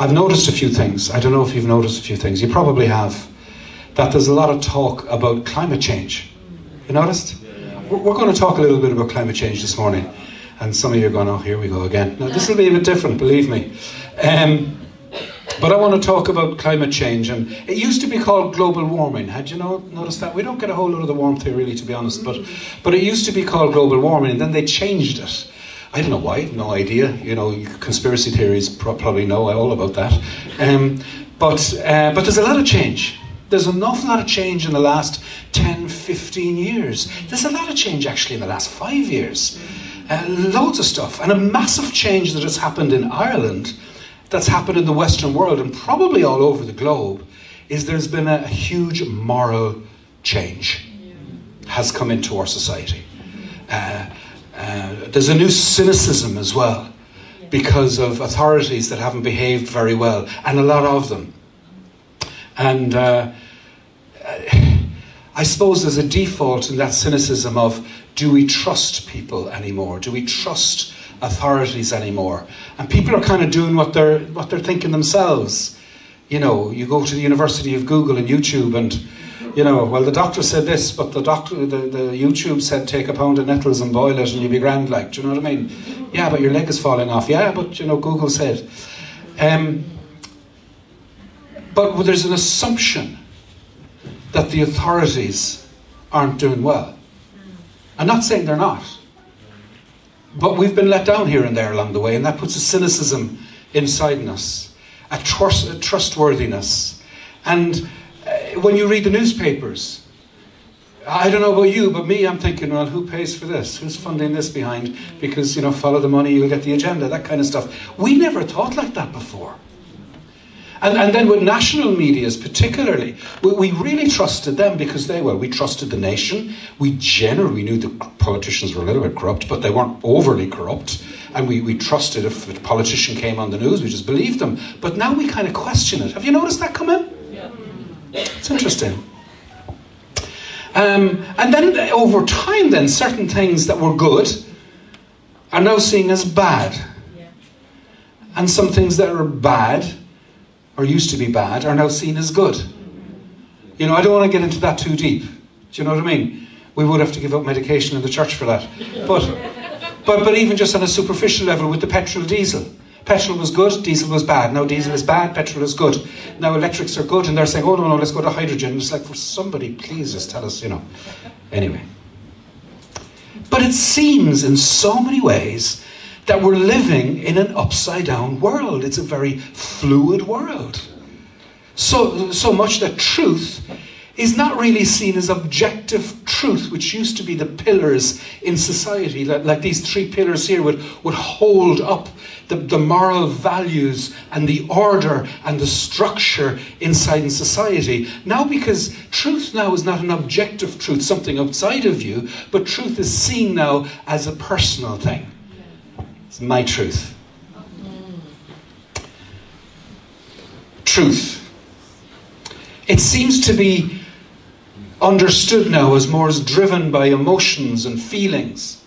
I've noticed a few things. I don't know if you've noticed a few things. You probably have. That there's a lot of talk about climate change. You noticed? We're going to talk a little bit about climate change this morning. And some of you are going, oh, here we go again. Now, this will be a bit different, believe me. Um, but I want to talk about climate change. And it used to be called global warming. Had you know, noticed that? We don't get a whole lot of the warmth here, really, to be honest. But, but it used to be called global warming, and then they changed it. I don't know why, no idea. You know, conspiracy theories probably know all about that. Um, but, uh, but there's a lot of change. There's an awful lot of change in the last 10, 15 years. There's a lot of change actually in the last five years. Uh, loads of stuff. And a massive change that has happened in Ireland, that's happened in the Western world, and probably all over the globe, is there's been a, a huge moral change has come into our society. Uh, uh, there's a new cynicism as well because of authorities that haven't behaved very well, and a lot of them. And uh, I suppose there's a default in that cynicism of do we trust people anymore? Do we trust authorities anymore? And people are kind of doing what they're what they're thinking themselves. You know, you go to the University of Google and YouTube and you know, well, the doctor said this, but the doctor, the, the YouTube said take a pound of nettles and boil it and you'll be grand, like, do you know what I mean? Yeah, but your leg is falling off. Yeah, but, you know, Google said. Um, but there's an assumption that the authorities aren't doing well. I'm not saying they're not. But we've been let down here and there along the way, and that puts a cynicism inside in us, a, trust, a trustworthiness. And when you read the newspapers, I don't know about you, but me, I'm thinking, well, who pays for this? Who's funding this behind? Because, you know, follow the money, you'll get the agenda, that kind of stuff. We never thought like that before. And, and then with national medias particularly, we, we really trusted them because they were. We trusted the nation. We generally knew the politicians were a little bit corrupt, but they weren't overly corrupt. And we, we trusted if a politician came on the news, we just believed them. But now we kind of question it. Have you noticed that come in? It's interesting. Um, and then over time, then certain things that were good are now seen as bad, and some things that are bad or used to be bad are now seen as good. You know, I don't want to get into that too deep. Do you know what I mean? We would have to give up medication in the church for that. But, but, but even just on a superficial level with the petrol diesel. Petrol was good, diesel was bad. Now diesel is bad, petrol is good. Now electrics are good, and they're saying, oh no, no, let's go to hydrogen. It's like, for somebody, please just tell us, you know. Anyway. But it seems in so many ways that we're living in an upside down world. It's a very fluid world. So, so much that truth is not really seen as objective truth, which used to be the pillars in society. Like, like these three pillars here would, would hold up the, the moral values and the order and the structure inside in society. Now, because truth now is not an objective truth, something outside of you, but truth is seen now as a personal thing. It's my truth. Truth. It seems to be understood now as more as driven by emotions and feelings.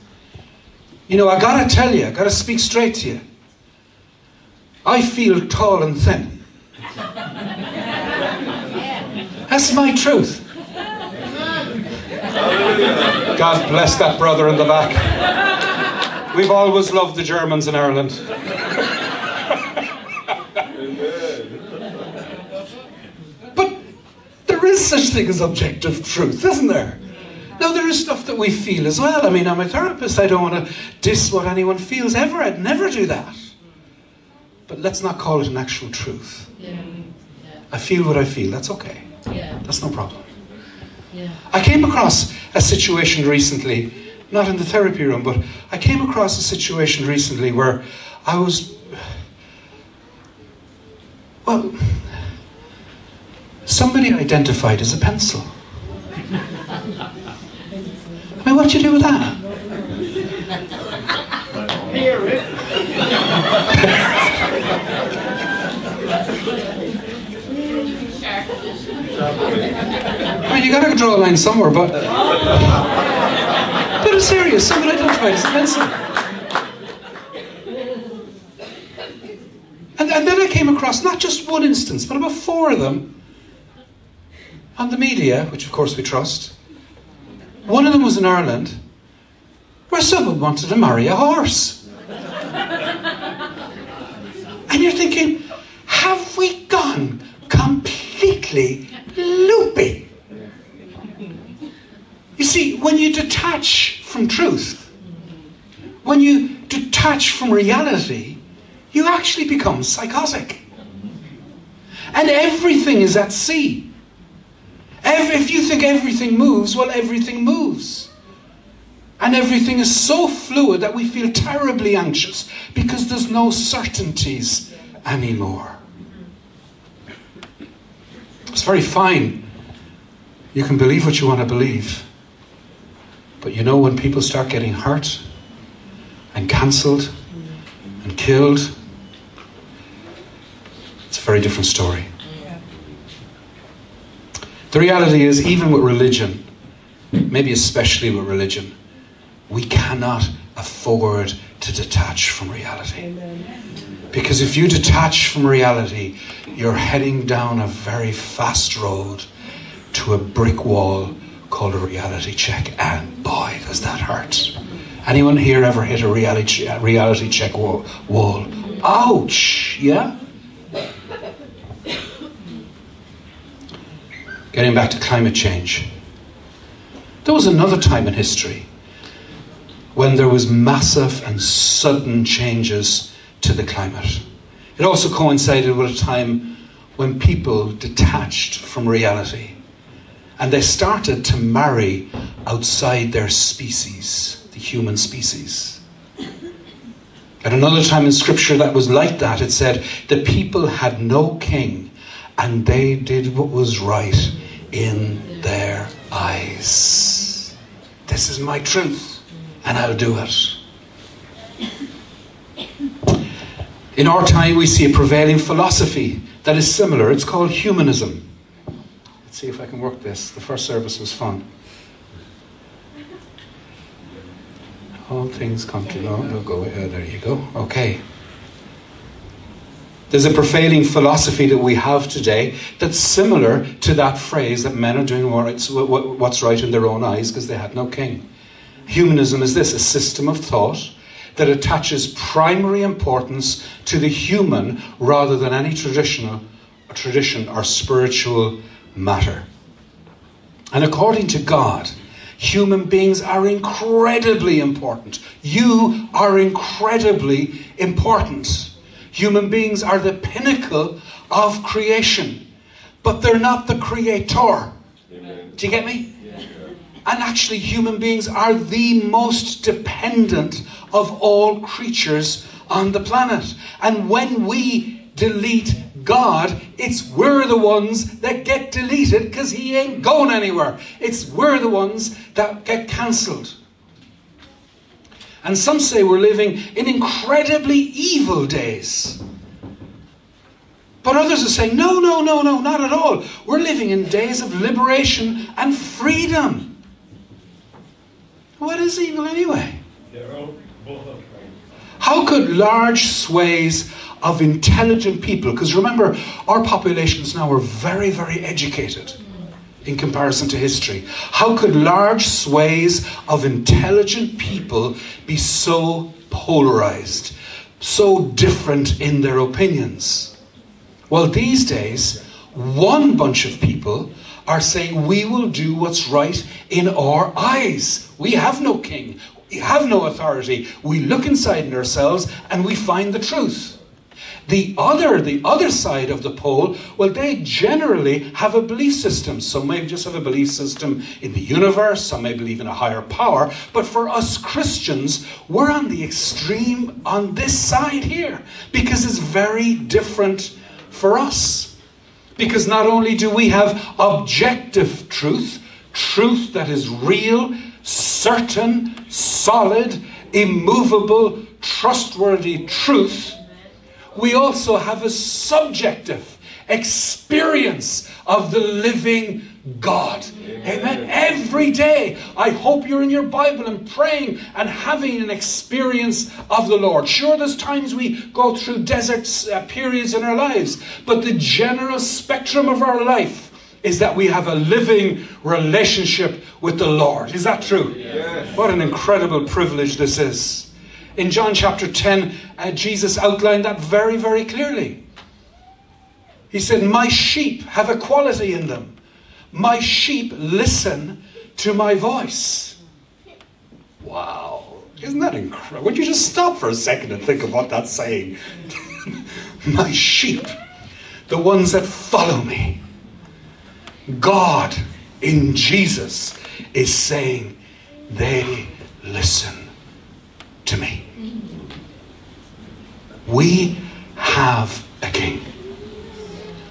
You know, I gotta tell you, I gotta speak straight to you. I feel tall and thin. That's my truth. God bless that brother in the back. We've always loved the Germans in Ireland. But there is such thing as objective truth, isn't there? Now, there is stuff that we feel as well. I mean, I'm a therapist. I don't want to diss what anyone feels ever. I'd never do that. But let's not call it an actual truth. Yeah. I feel what I feel. That's okay. Yeah. That's no problem. Yeah. I came across a situation recently, not in the therapy room, but I came across a situation recently where I was, well, Somebody identified as a pencil. I mean, what do you do with that? I mean, you gotta draw a line somewhere, but. But it's serious, somebody identified as pencil. And, and then I came across not just one instance, but about four of them on the media, which of course we trust. One of them was in Ireland, where someone wanted to marry a horse. and you're thinking, have we gone completely You see, when you detach from truth, when you detach from reality, you actually become psychotic. And everything is at sea. Every, if you think everything moves, well, everything moves. And everything is so fluid that we feel terribly anxious because there's no certainties anymore. It's very fine. You can believe what you want to believe. But you know, when people start getting hurt and cancelled and killed, it's a very different story. The reality is, even with religion, maybe especially with religion, we cannot afford to detach from reality. Because if you detach from reality, you're heading down a very fast road to a brick wall called a reality check, and boy, does that hurt. Anyone here ever hit a reality, reality check wall, wall? Ouch, yeah? Getting back to climate change. There was another time in history when there was massive and sudden changes to the climate. It also coincided with a time when people detached from reality and they started to marry outside their species, the human species. At another time in scripture that was like that, it said, The people had no king, and they did what was right in their eyes. This is my truth, and I'll do it. In our time, we see a prevailing philosophy that is similar. It's called humanism. See if I can work this. The first service was fun. All things come to naught. No, go ahead. There you go. Okay. There's a prevailing philosophy that we have today that's similar to that phrase that men are doing what's right in their own eyes because they had no king. Humanism is this a system of thought that attaches primary importance to the human rather than any traditional tradition or spiritual matter. And according to God, human beings are incredibly important. You are incredibly important. Human beings are the pinnacle of creation, but they're not the creator. Amen. Do you get me? And actually, human beings are the most dependent of all creatures on the planet. And when we delete God, it's we're the ones that get deleted because he ain't going anywhere. It's we're the ones that get cancelled. And some say we're living in incredibly evil days. But others are saying, no, no, no, no, not at all. We're living in days of liberation and freedom. What is evil anyway? How could large swathes of intelligent people, because remember, our populations now are very, very educated in comparison to history. How could large swathes of intelligent people be so polarized, so different in their opinions? Well, these days, one bunch of people are saying we will do what's right in our eyes. We have no king, we have no authority. We look inside in ourselves and we find the truth. The other, the other side of the pole, well, they generally have a belief system. Some may just have a belief system in the universe, some may believe in a higher power. But for us Christians, we're on the extreme on this side here because it's very different for us. Because not only do we have objective truth, truth that is real, certain, solid, immovable, trustworthy truth we also have a subjective experience of the living God. Amen. Every day, I hope you're in your Bible and praying and having an experience of the Lord. Sure, there's times we go through desert uh, periods in our lives, but the general spectrum of our life is that we have a living relationship with the Lord. Is that true? Yes. What an incredible privilege this is. In John chapter 10, uh, Jesus outlined that very, very clearly. He said, My sheep have a quality in them. My sheep listen to my voice. Wow. Isn't that incredible? Would you just stop for a second and think of what that's saying? my sheep, the ones that follow me. God in Jesus is saying, they listen to me. We have a king.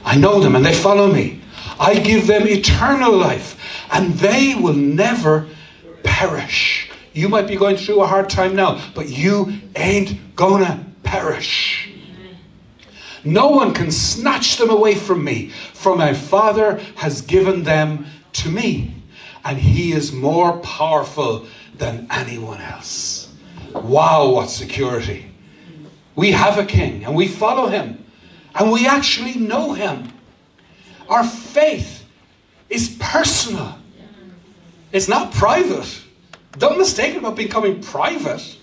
I know them and they follow me. I give them eternal life, and they will never perish. You might be going through a hard time now, but you ain't gonna perish. No one can snatch them away from me, for my Father has given them to me, and He is more powerful than anyone else. Wow, what security! We have a king, and we follow him, and we actually know him. Our faith is personal, it's not private. Don't mistake it about becoming private.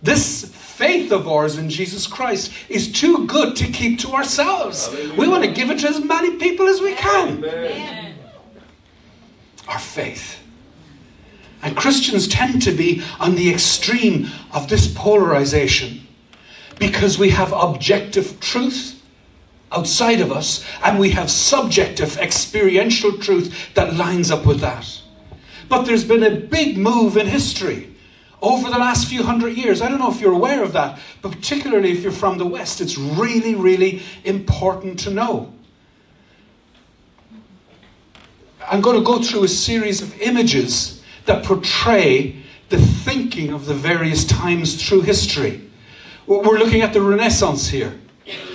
This faith of ours in Jesus Christ is too good to keep to ourselves. Hallelujah. We want to give it to as many people as we can. Amen. Our faith. And Christians tend to be on the extreme of this polarization because we have objective truth outside of us, and we have subjective, experiential truth that lines up with that. But there's been a big move in history over the last few hundred years. I don't know if you're aware of that, but particularly if you're from the West, it's really, really important to know. I'm going to go through a series of images that portray the thinking of the various times through history. We're looking at the Renaissance here.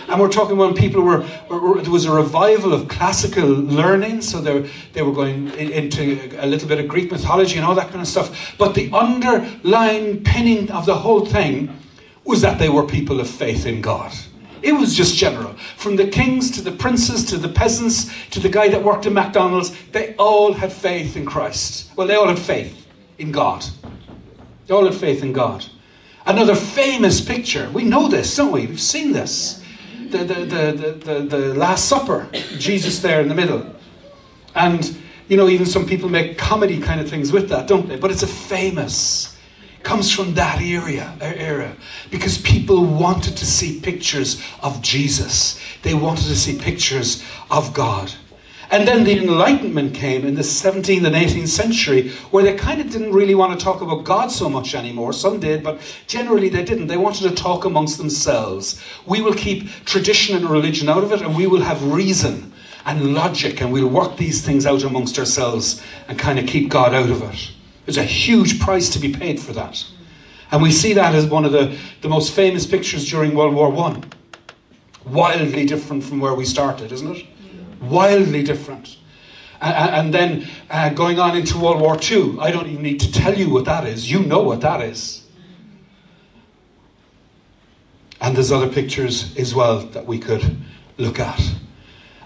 And we're talking when people were, there was a revival of classical learning, so they, they were going into a little bit of Greek mythology and all that kind of stuff. But the underlying pinning of the whole thing was that they were people of faith in God. It was just general. From the kings to the princes to the peasants to the guy that worked in McDonald's, they all had faith in Christ. Well, they all had faith in God. They all had faith in God. Another famous picture, we know this, don't we? We've seen this the, the, the, the, the Last Supper, Jesus there in the middle. And, you know, even some people make comedy kind of things with that, don't they? But it's a famous, comes from that area, er, era, because people wanted to see pictures of Jesus. They wanted to see pictures of God. And then the Enlightenment came in the 17th and 18th century, where they kind of didn't really want to talk about God so much anymore. Some did, but generally they didn't. They wanted to talk amongst themselves. We will keep tradition and religion out of it, and we will have reason and logic, and we'll work these things out amongst ourselves and kind of keep God out of it. There's a huge price to be paid for that. And we see that as one of the, the most famous pictures during World War I. Wildly different from where we started, isn't it? Wildly different. And, then uh, going on into World War II, I don't even need to tell you what that is. You know what that is. And there's other pictures as well that we could look at.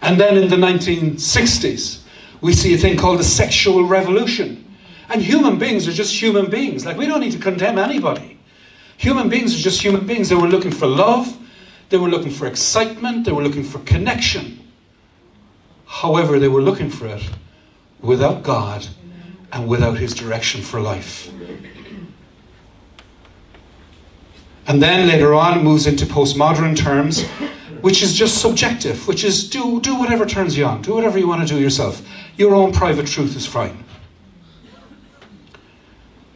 And then in the 1960s, we see a thing called the sexual revolution. And human beings are just human beings. Like, we don't need to condemn anybody. Human beings are just human beings. They were looking for love, they were looking for excitement, they were looking for connection. However, they were looking for it without God and without His direction for life. And then later on moves into postmodern terms, which is just subjective, which is do, do whatever turns you on, do whatever you want to do yourself. Your own private truth is fine.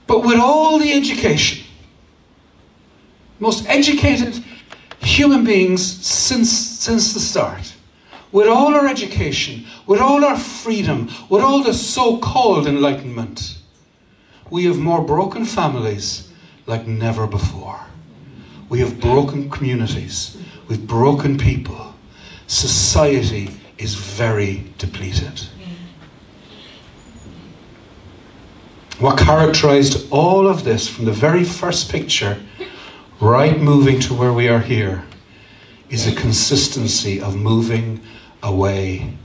But with all the education, most educated human beings since, since the start, with all our education, with all our freedom, with all the so called enlightenment, we have more broken families like never before. We have broken communities, we've broken people. Society is very depleted. What characterized all of this from the very first picture, right moving to where we are here, is a consistency of moving away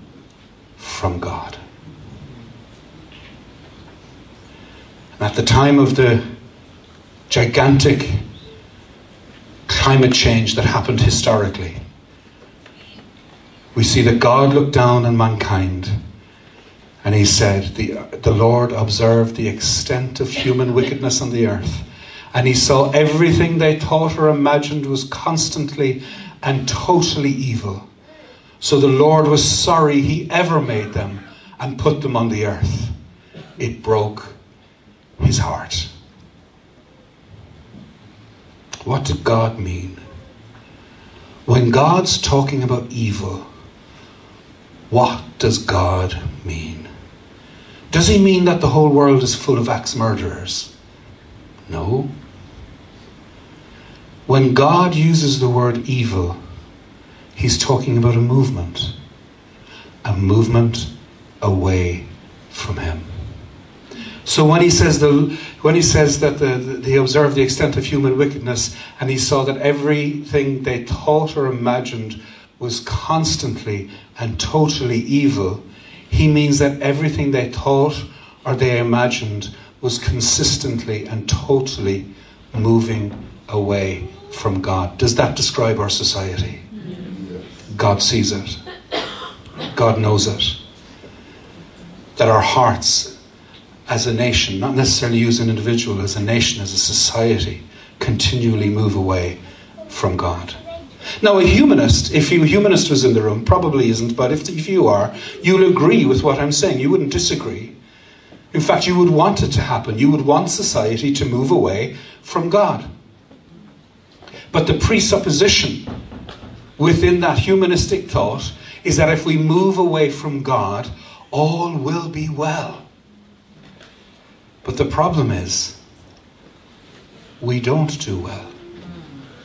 from God. And At the time of the gigantic climate change that happened historically, we see that God looked down on mankind and he said, the, the Lord observed the extent of human wickedness on the earth, and he saw everything they thought or imagined was constantly and totally evil. So the Lord was sorry he ever made them and put them on the earth. It broke his heart. What did God mean? When God's talking about evil, what does God mean? Does he mean that the whole world is full of axe murderers? No. When God uses the word evil, he's talking about a movement, a movement away from him. So when he says the, when he says that the, the, he observed the extent of human wickedness and he saw that everything they thought or imagined was constantly and totally evil, he means that everything they thought or they imagined was consistently and totally moving away from God. Does that describe our society? God sees it. God knows it. That our hearts as a nation, not necessarily you as an individual, as a nation, as a society, continually move away from God. Now, a humanist, if a humanist was in the room, probably isn't, but if, if you are, you'll agree with what I'm saying. You wouldn't disagree. In fact, you would want it to happen. You would want society to move away from God. But the presupposition within that humanistic thought is that if we move away from God, all will be well. But the problem is, we don't do well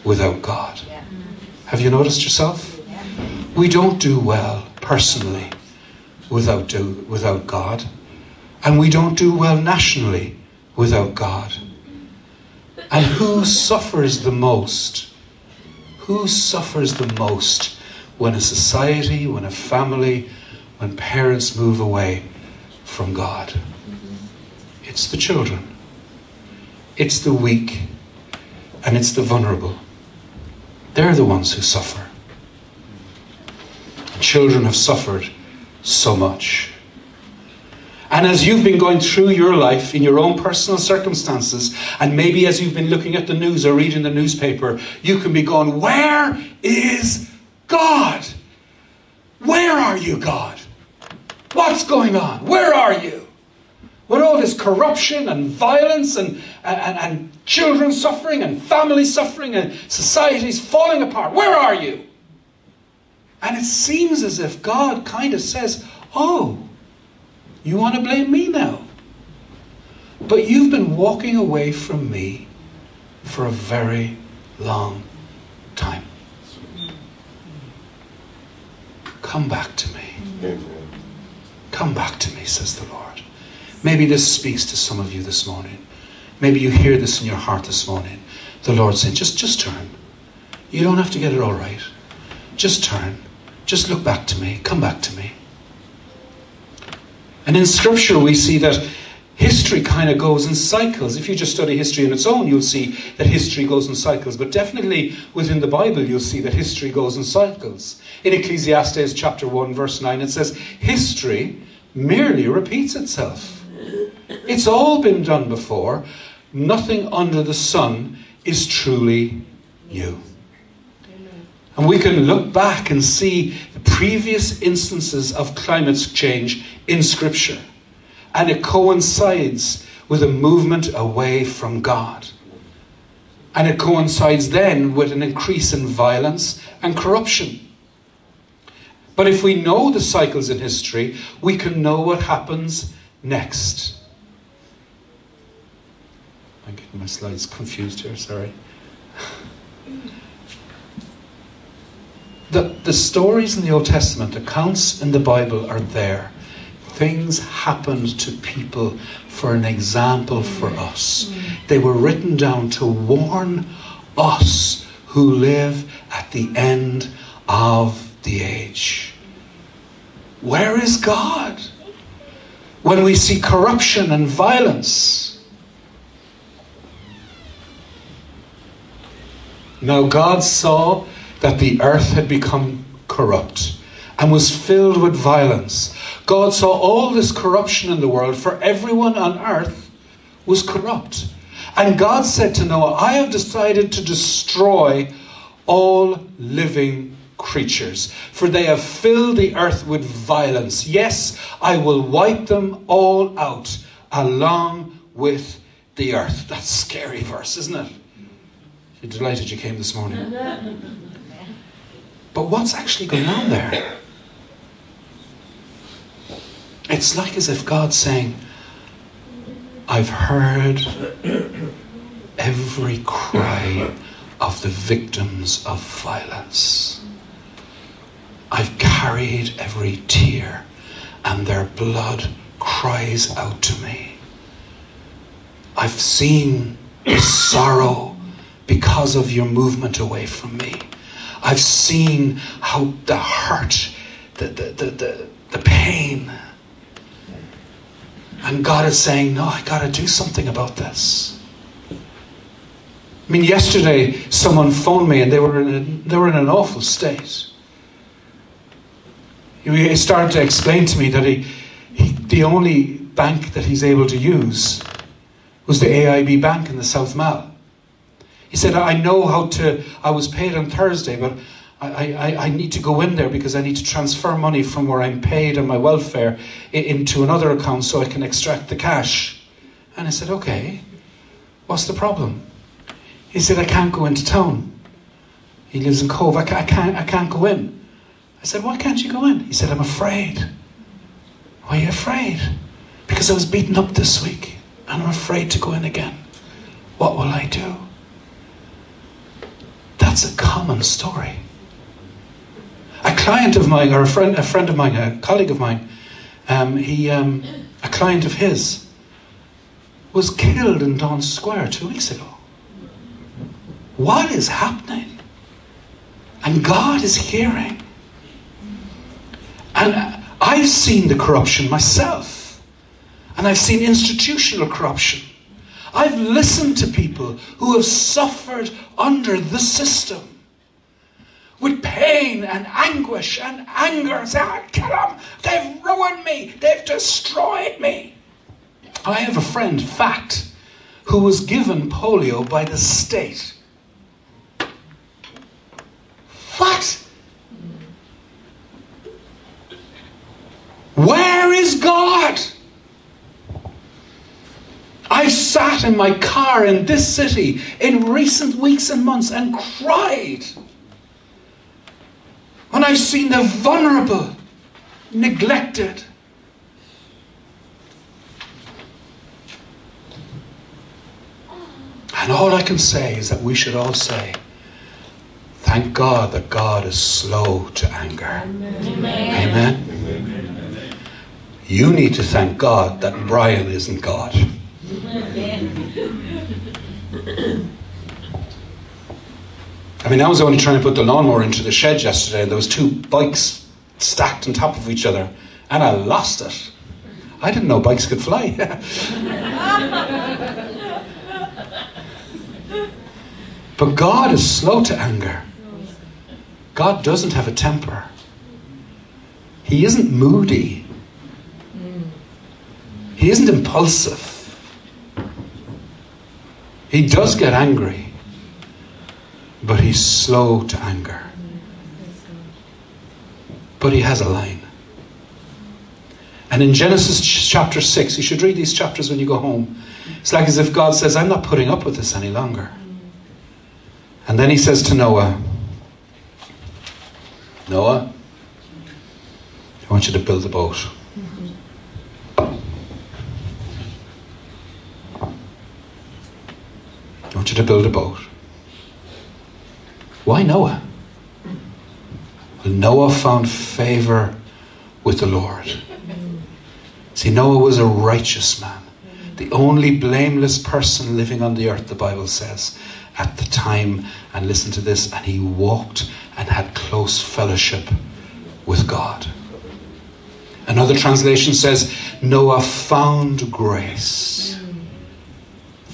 without God. Have you noticed yourself? We don't do well personally without, do, without God. And we don't do well nationally without God. And who suffers the most? Who suffers the most when a society, when a family, when parents move away from God? It's the children, it's the weak, and it's the vulnerable. They're the ones who suffer. Children have suffered so much. And as you've been going through your life in your own personal circumstances, and maybe as you've been looking at the news or reading the newspaper, you can be going, Where is God? Where are you, God? What's going on? Where are you? With all this corruption and violence and, and, and children suffering and family suffering and societies falling apart, where are you? And it seems as if God kind of says, Oh, you want to blame me now. But you've been walking away from me for a very long time. Come back to me. Come back to me, says the Lord. Maybe this speaks to some of you this morning. Maybe you hear this in your heart this morning. The Lord saying, just, just turn. You don't have to get it all right. Just turn. Just look back to me. Come back to me. And in Scripture, we see that history kind of goes in cycles. If you just study history on its own, you'll see that history goes in cycles. But definitely within the Bible, you'll see that history goes in cycles. In Ecclesiastes chapter 1, verse 9, it says, History merely repeats itself. It's all been done before. Nothing under the sun is truly new. And we can look back and see the previous instances of climate change in Scripture. And it coincides with a movement away from God. And it coincides then with an increase in violence and corruption. But if we know the cycles in history, we can know what happens next. I'm getting my slides confused here, sorry. the, the stories in the Old Testament, accounts in the Bible are there. things happened to people for an example for us. They were written down to warn us who live at the end of the age. Where is God? When we see corruption and violence. Now, God saw that the earth had become corrupt and was filled with violence. God saw all this corruption in the world, for everyone on earth was corrupt. And God said to Noah, I have decided to destroy all living creatures, for they have filled the earth with violence. Yes, I will wipe them all out along with the earth. That's scary verse, isn't it? You're delighted you came this morning. But what's actually going on there? It's like as if God's saying, I've heard every cry of the victims of violence. I've carried every tear, and their blood cries out to me. I've seen sorrow because of your movement away from me. I've seen how the hurt, the, the, the, the, the pain, and God is saying, No, I got to do something about this. I mean, yesterday someone phoned me and they were in, a, they were in an awful state. He started to explain to me that he, he, the only bank that he's able to use was the AIB bank in the South Mall. He said, I know how to, I was paid on Thursday, but I, I, I need to go in there because I need to transfer money from where I'm paid on my welfare into another account so I can extract the cash. And I said, okay, what's the problem? He said, I can't go into town. He lives in Cobh. I I can't, I can't go in. I said, why can't you go in? He said, I'm afraid. Why are you afraid? Because I was beaten up this week and I'm afraid to go in again. What will I do? That's a common story. A client of mine, or a friend, a friend of mine, a colleague of mine, um, he, um, a client of his, was killed in Daunt Square two weeks ago. What is happening? And God is hearing. And I've seen the corruption myself. And I've seen institutional corruption. I've listened to people who have suffered under the system with pain and anguish and anger. Say, I kill them. They've ruined me. They've destroyed me. I have a friend, fact, who was given polio by the state. What? Where is God? I sat in my car in this city in recent weeks and months and cried when I've seen the vulnerable neglected. And all I can say is that we should all say, Thank God that God is slow to anger. Amen. Amen. Amen. You need to thank God that Brian isn't God. I mean, I was only trying to put the lawnmower into the shed yesterday, and there was two bikes stacked on top of each other, and I lost it. I didn't know bikes could fly. but God is slow to anger. God doesn't have a temper. He isn't moody. He isn't impulsive. He does get angry but he's slow to anger. But he has a line. And in Genesis chapter 6, you should read these chapters when you go home. It's like as if God says, I'm not putting up with this any longer. And then he says to Noah, Noah, I want you to build a boat. Want you to build a boat. Why Noah? Well, Noah found favor with the Lord. See, Noah was a righteous man, the only blameless person living on the earth, the Bible says, at the time. And listen to this, and he walked and had close fellowship with God. Another translation says, Noah found grace,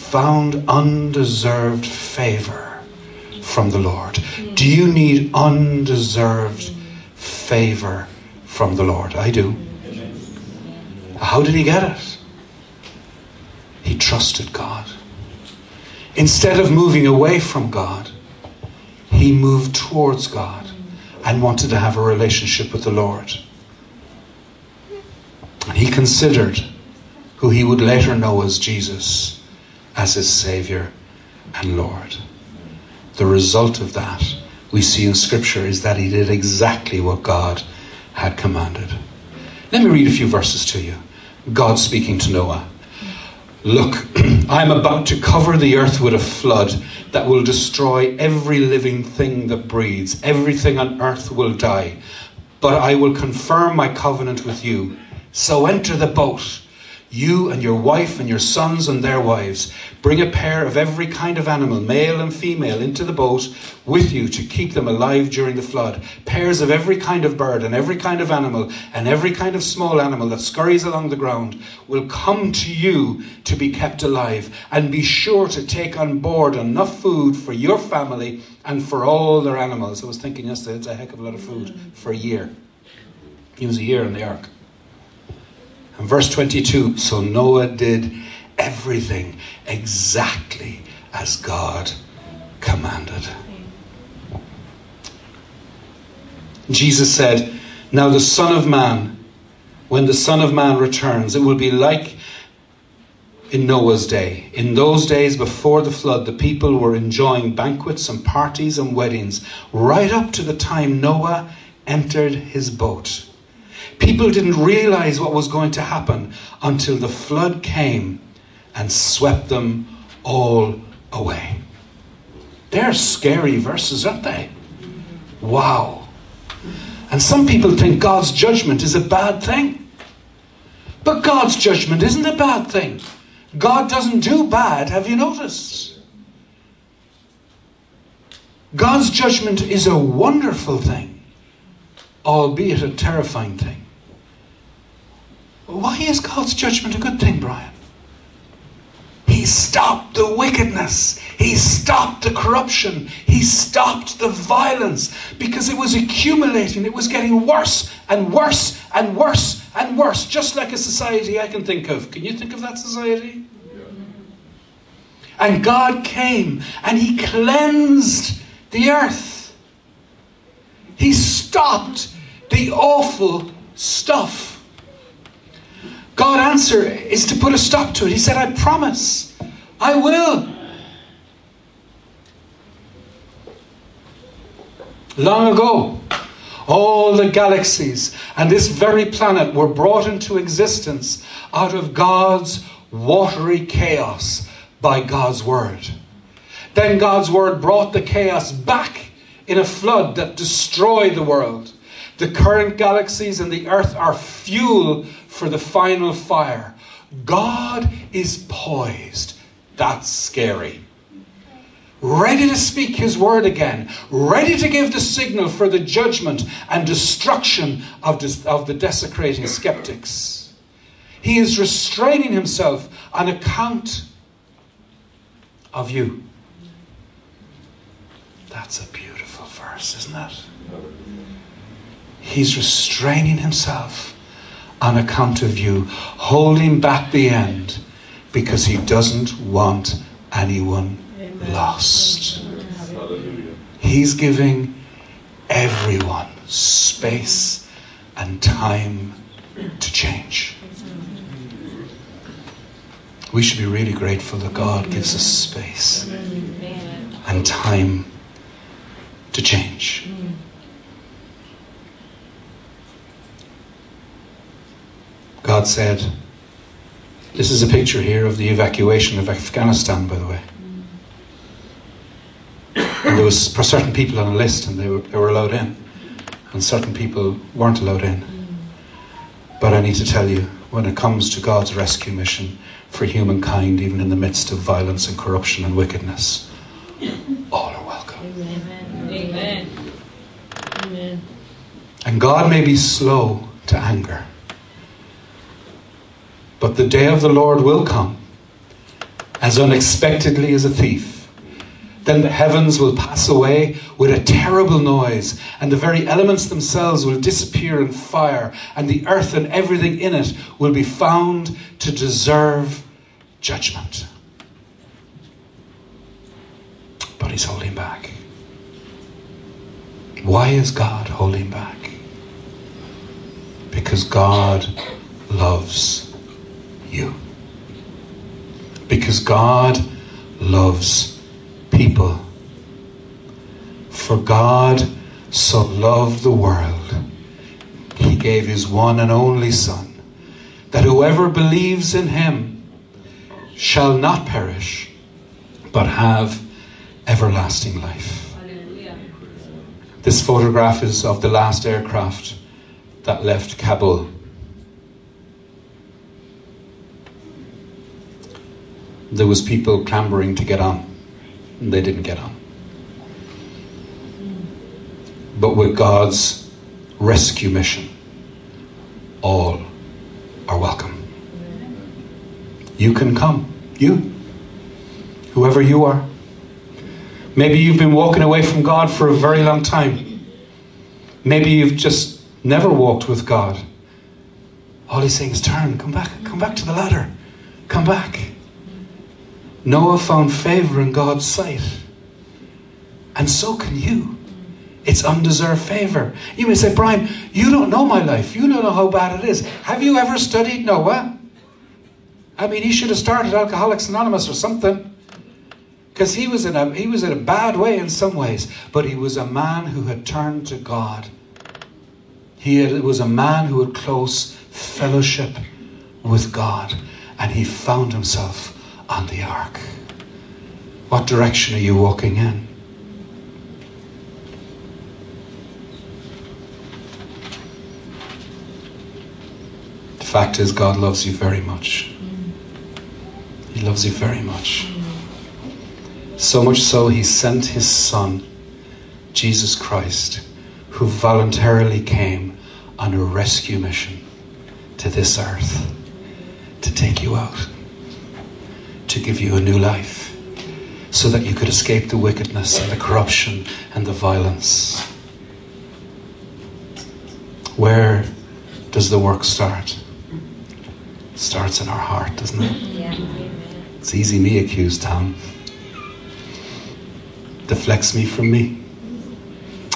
found undeserved favor from the Lord. Do you need undeserved favor from the Lord? I do. How did he get it? He trusted God. Instead of moving away from God, he moved towards God and wanted to have a relationship with the Lord. And he considered who he would later know as Jesus as his Savior and Lord. The result of that we see in Scripture is that he did exactly what God had commanded. Let me read a few verses to you. God speaking to Noah. Look, I am about to cover the earth with a flood that will destroy every living thing that breathes. Everything on earth will die. But I will confirm my covenant with you. So enter the boat you and your wife and your sons and their wives. Bring a pair of every kind of animal, male and female, into the boat with you to keep them alive during the flood. Pairs of every kind of bird and every kind of animal and every kind of small animal that scurries along the ground will come to you to be kept alive. And be sure to take on board enough food for your family and for all their animals. I was thinking yesterday, it's a heck of a lot of food for a year. He was a year in the ark. And verse 22 So Noah did everything exactly as God commanded. Jesus said, Now the Son of Man, when the Son of Man returns, it will be like in Noah's day. In those days before the flood, the people were enjoying banquets and parties and weddings right up to the time Noah entered his boat. People didn't realize what was going to happen until the flood came and swept them all away. They're scary verses, aren't they? Wow. And some people think God's judgment is a bad thing. But God's judgment isn't a bad thing. God doesn't do bad, have you noticed? God's judgment is a wonderful thing, albeit a terrifying thing. Why is God's judgment a good thing, Brian? He stopped the wickedness. He stopped the corruption. He stopped the violence because it was accumulating. It was getting worse and worse and worse and worse, just like a society I can think of. Can you think of that society? And God came and He cleansed the earth. He stopped the awful stuff. God answer is to put a stop to it. He said, I promise, I will. Long ago, all the galaxies and this very planet were brought into existence out of God's watery chaos by God's word. Then God's word brought the chaos back in a flood that destroyed the world. The current galaxies and the earth are fuel for the final fire. God is poised. That's scary. Ready to speak his word again, ready to give the signal for the judgment and destruction of, des- of the desecrating skeptics. He is restraining himself on account of you. That's a beautiful verse, isn't it? He's restraining himself on account of you, holding back the end because he doesn't want anyone Amen. lost. He's giving everyone space and time to change. We should be really grateful that God gives us space and time to change. God said, This is a picture here of the evacuation of Afghanistan, by the way. And there was certain people on a list and they were, they were allowed in, and certain people weren't allowed in. But I need to tell you, when it comes to God's rescue mission for humankind, even in the midst of violence and corruption and wickedness. All are welcome. Amen. Amen. Amen. And God may be slow to anger, but the day of the Lord will come as unexpectedly as a thief. Then the heavens will pass away with a terrible noise, and the very elements themselves will disappear in fire, and the earth and everything in it will be found to deserve judgment. But he's holding back. Why is God holding back? Because God loves you. Because God loves people. For God so loved the world, he gave his one and only Son, that whoever believes in him shall not perish, but have everlasting life. This photograph is of the last aircraft that left Kabul. There was people clambering to get on. And they didn't get on. But with God's rescue mission, all are welcome. You can come. You. Whoever you are. Maybe you've been walking away from God for a very long time. Maybe you've just never walked with God. All he's saying is turn, come back, come back to the ladder. Come back. Noah found favor in God's sight. And so can you. It's undeserved favor. You may say, Brian, you don't know my life. You don't know how bad it is. Have you ever studied Noah? I mean, he should have started Alcoholics Anonymous or something. Because he was in a he was in a bad way in some ways, but he was a man who had turned to God. He had, was a man who had close fellowship with God, and he found himself on the ark. What direction are you walking in? The fact is, God loves you very much. He loves you very much. So much so, He sent His Son, Jesus Christ, who voluntarily came on a rescue mission to this earth to take you out, to give you a new life, so that you could escape the wickedness and the corruption and the violence. Where does the work start? It starts in our heart, doesn't it? Yeah. It's easy me accuse Tom. Deflects me from me.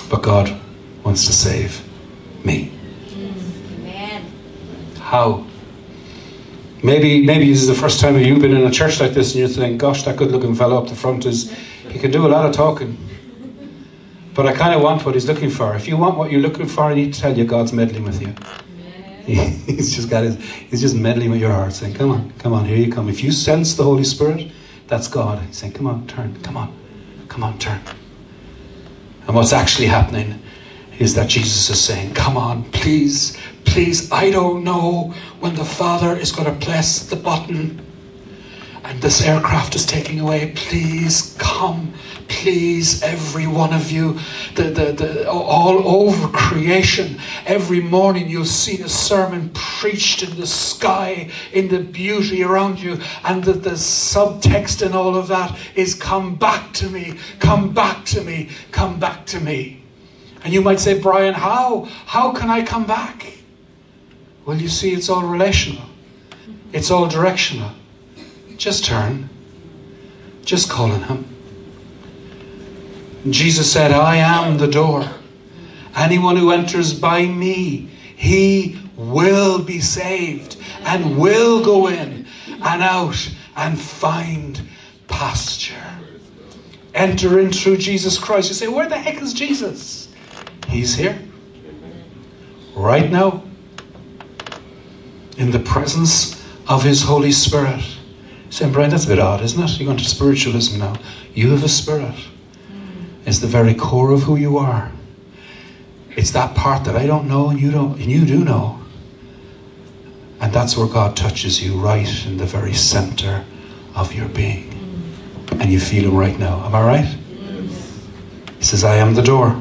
But God wants to save me. Mm. Amen. How? Maybe maybe this is the first time you've been in a church like this and you're thinking, gosh, that good looking fellow up the front is he can do a lot of talking. But I kind of want what he's looking for. If you want what you're looking for, I need to tell you God's meddling with you. he's just got his, he's just meddling with your heart, saying, Come on, come on, here you come. If you sense the Holy Spirit, that's God. He's saying, Come on, turn, come on, come on, turn. And what's actually happening is that Jesus is saying, Come on, please, please, I don't know when the Father is going to press the button and this aircraft is taking away. Please come. Please every one of you. The, the, the, all over creation. Every morning you'll see a sermon preached in the sky in the beauty around you and the, the subtext and all of that is come back to me. Come back to me. Come back to me. And you might say brian how? How can i come back well you see it's all relational it's all directional just turn just call on him Jesus said, I am the door. Anyone who enters by me, he will be saved and will go in and out and find pasture. Enter in through Jesus Christ. You say, Where the heck is Jesus? He's here. Right now. In the presence of His Holy Spirit. Saying, Brian, that's a bit odd, isn't it? You're going to spiritualism now. You have a spirit. Mm. It's the very core of who you are. It's that part that I don't know and you don't and you do know. And And that's where God touches you right in the very center of your being. Mm. And you feel Him right now. Am I right? He says, I am the door.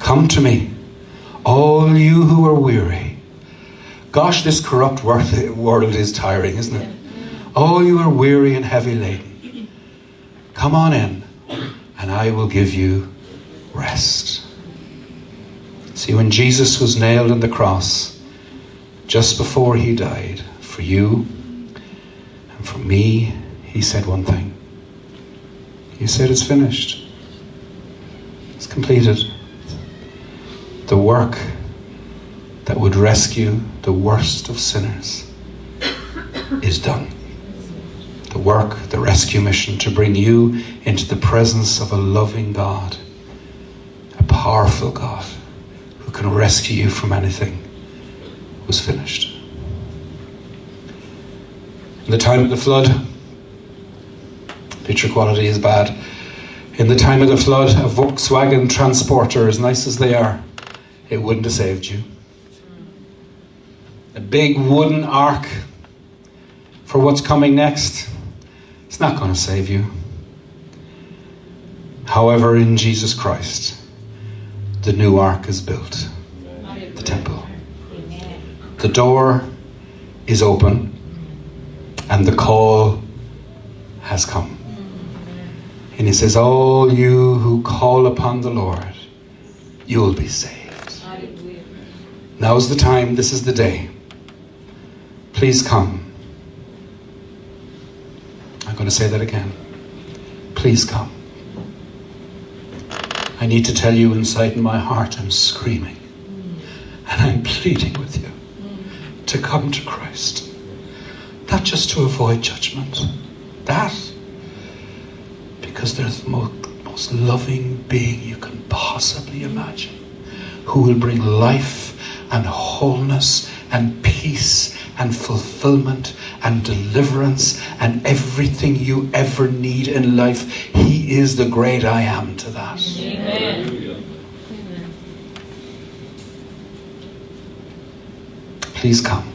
Come to me, all you who are weary. Gosh, this corrupt world is tiring, isn't it? Oh, you are weary and heavy laden. Come on in, and I will give you rest. See, when Jesus was nailed on the cross, just before he died, for you and for me, he said one thing. He said, It's finished. It's completed. The work that would rescue the worst of sinners is done. The work, the rescue mission to bring you into the presence of a loving God, a powerful God who can rescue you from anything, was finished. In the time of the flood, picture quality is bad. In the time of the flood, a Volkswagen transporter, as nice as they are, it wouldn't have saved you. A big wooden ark for what's coming next, it's not going to save you. However, in Jesus Christ, the new ark is built the temple. The door is open, and the call has come. And he says, All you who call upon the Lord, you will be saved. Now's the time, this is the day. Please come. I'm going to say that again. Please come. I need to tell you inside in my heart, I'm screaming and I'm pleading with you to come to Christ. Not just to avoid judgment, that, because there's the most, most loving being you can possibly imagine who will bring life and wholeness and peace and fulfillment and deliverance and everything you ever need in life. He is the great I am to that. Amen. Please come.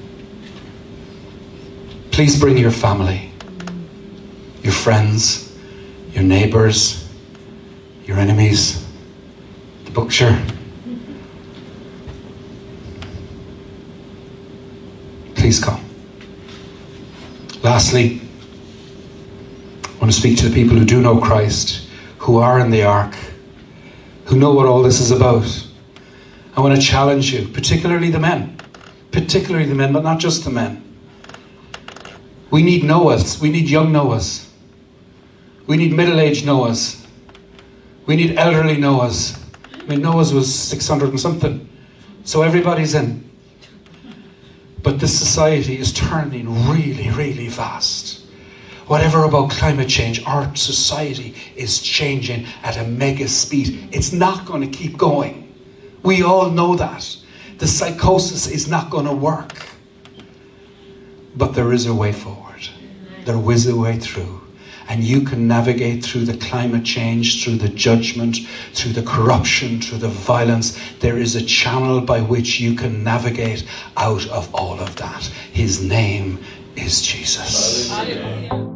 Please bring your family, your friends, your neighbors, your enemies, the bookshare Please come. Lastly, I want to speak to the people who do know Christ, who are in the ark, who know what all this is about. I want to challenge you, particularly the men, particularly the men, but not just the men. We need Noahs. We need young Noahs. We need middle aged Noahs. We need elderly Noahs. I mean, Noah's was 600 and something. So everybody's in. But this society is turning really, really fast. Whatever about climate change, our society is changing at a mega speed. It's not going to keep going. We all know that. The psychosis is not going to work. But there is a way forward, there is a way through and you can navigate through the climate change, through the judgment, through the corruption, through the violence. There is a channel by which you can navigate out of all of that. His name is Jesus. Hallelujah.